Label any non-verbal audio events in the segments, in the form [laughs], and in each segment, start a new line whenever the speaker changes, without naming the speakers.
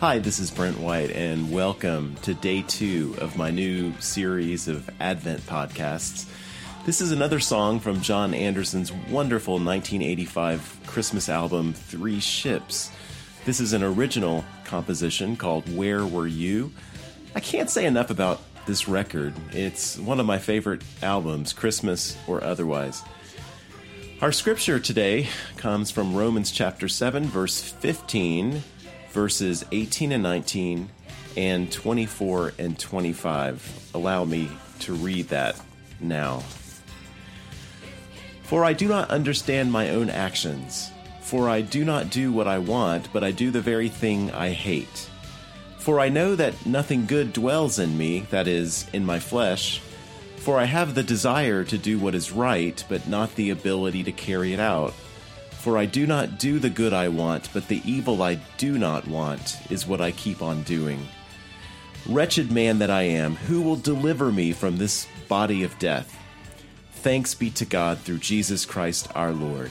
Hi, this is Brent White, and welcome to day two of my new series of Advent podcasts. This is another song from Jon Anderson's wonderful 1985 Christmas album, Three Ships. This is an original composition called Where Were You? I can't say enough about this record. It's one of my favorite albums, Christmas or otherwise. Our scripture today comes from Romans chapter 7, verse 15 verses 18 and 19 and 24 and 25. Allow me to read that now. For I do not understand my own actions. For I do not do what I want, but I do the very thing I hate. For I know that nothing good dwells in me, that is, in my flesh. For I have the desire to do what is right, but not the ability to carry it out. For I do not do the good I want, but the evil I do not want is what I keep on doing. Wretched man that I am, who will deliver me from this body of death? Thanks be to God through Jesus Christ our Lord.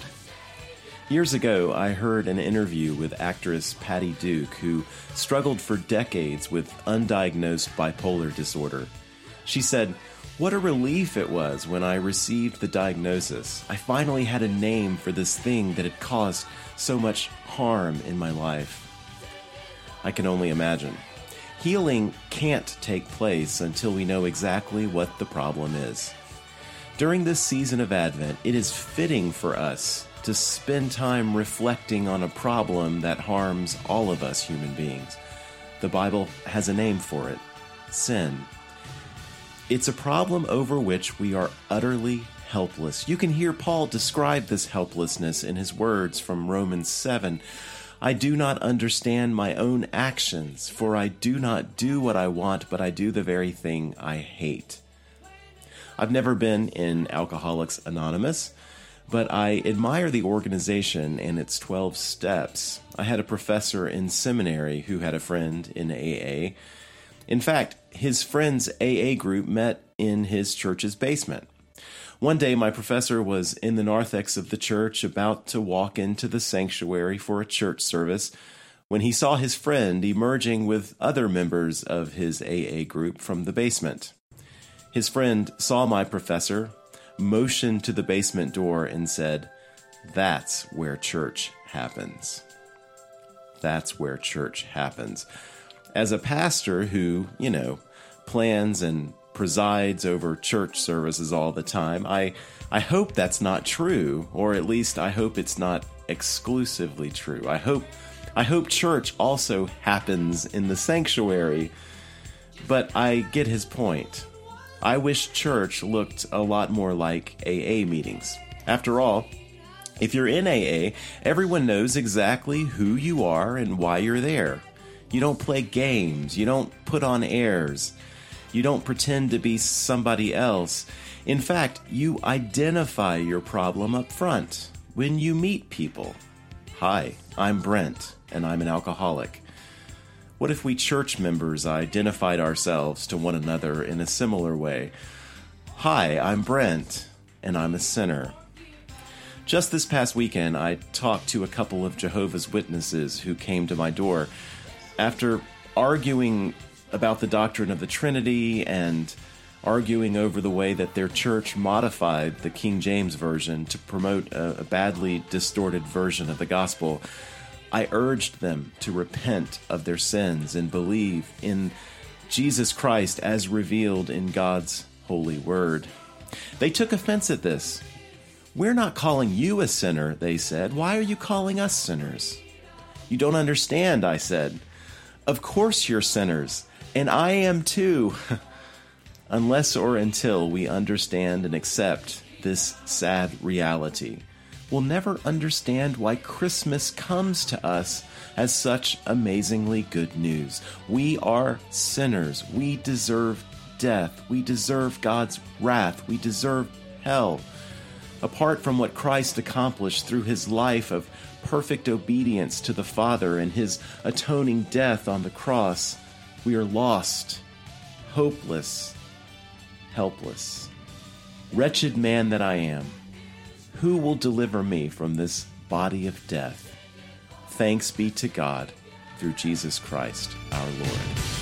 Years ago, I heard an interview with actress Patty Duke, who struggled for decades with undiagnosed bipolar disorder. She said, what a relief it was when I received the diagnosis. I finally had a name for this thing that had caused so much harm in my life. I can only imagine. Healing can't take place until we know exactly what the problem is. During this season of Advent, it is fitting for us to spend time reflecting on a problem that harms all of us human beings. The Bible has a name for it sin. It's a problem over which we are utterly helpless. You can hear Paul describe this helplessness in his words from Romans 7. I do not understand my own actions, for I do not do what I want, but I do the very thing I hate. I've never been in Alcoholics Anonymous, but I admire the organization and its 12 steps. I had a professor in seminary who had a friend in AA in fact, his friend's AA group met in his church's basement. One day, my professor was in the narthex of the church about to walk into the sanctuary for a church service when he saw his friend emerging with other members of his AA group from the basement. His friend saw my professor, motioned to the basement door, and said, That's where church happens. That's where church happens as a pastor who, you know, plans and presides over church services all the time, I I hope that's not true, or at least I hope it's not exclusively true. I hope I hope church also happens in the sanctuary, but I get his point. I wish church looked a lot more like AA meetings. After all, if you're in AA, everyone knows exactly who you are and why you're there. You don't play games. You don't put on airs. You don't pretend to be somebody else. In fact, you identify your problem up front when you meet people. Hi, I'm Brent, and I'm an alcoholic. What if we church members identified ourselves to one another in a similar way? Hi, I'm Brent, and I'm a sinner. Just this past weekend, I talked to a couple of Jehovah's Witnesses who came to my door after arguing about the doctrine of the Trinity and arguing over the way that their church modified the King James Version to promote a, a, badly distorted version of the gospel, I urged them to repent of their sins and believe in Jesus Christ as revealed in God's holy word. They took offense at this. We're not calling you a sinner, they said. Why are you calling us sinners? You don't understand, I said. Of course you're sinners, and I am too. [laughs] Unless or until we understand and accept this sad reality, we'll never understand why Christmas comes to us as such amazingly good news. We are sinners. We deserve death. We deserve God's wrath. We deserve hell. Apart from what Christ accomplished through his life of perfect obedience to the Father and his atoning death on the cross, we are lost, hopeless, helpless. Wretched man that I am, who will deliver me from this body of death? Thanks be to God through Jesus Christ our Lord.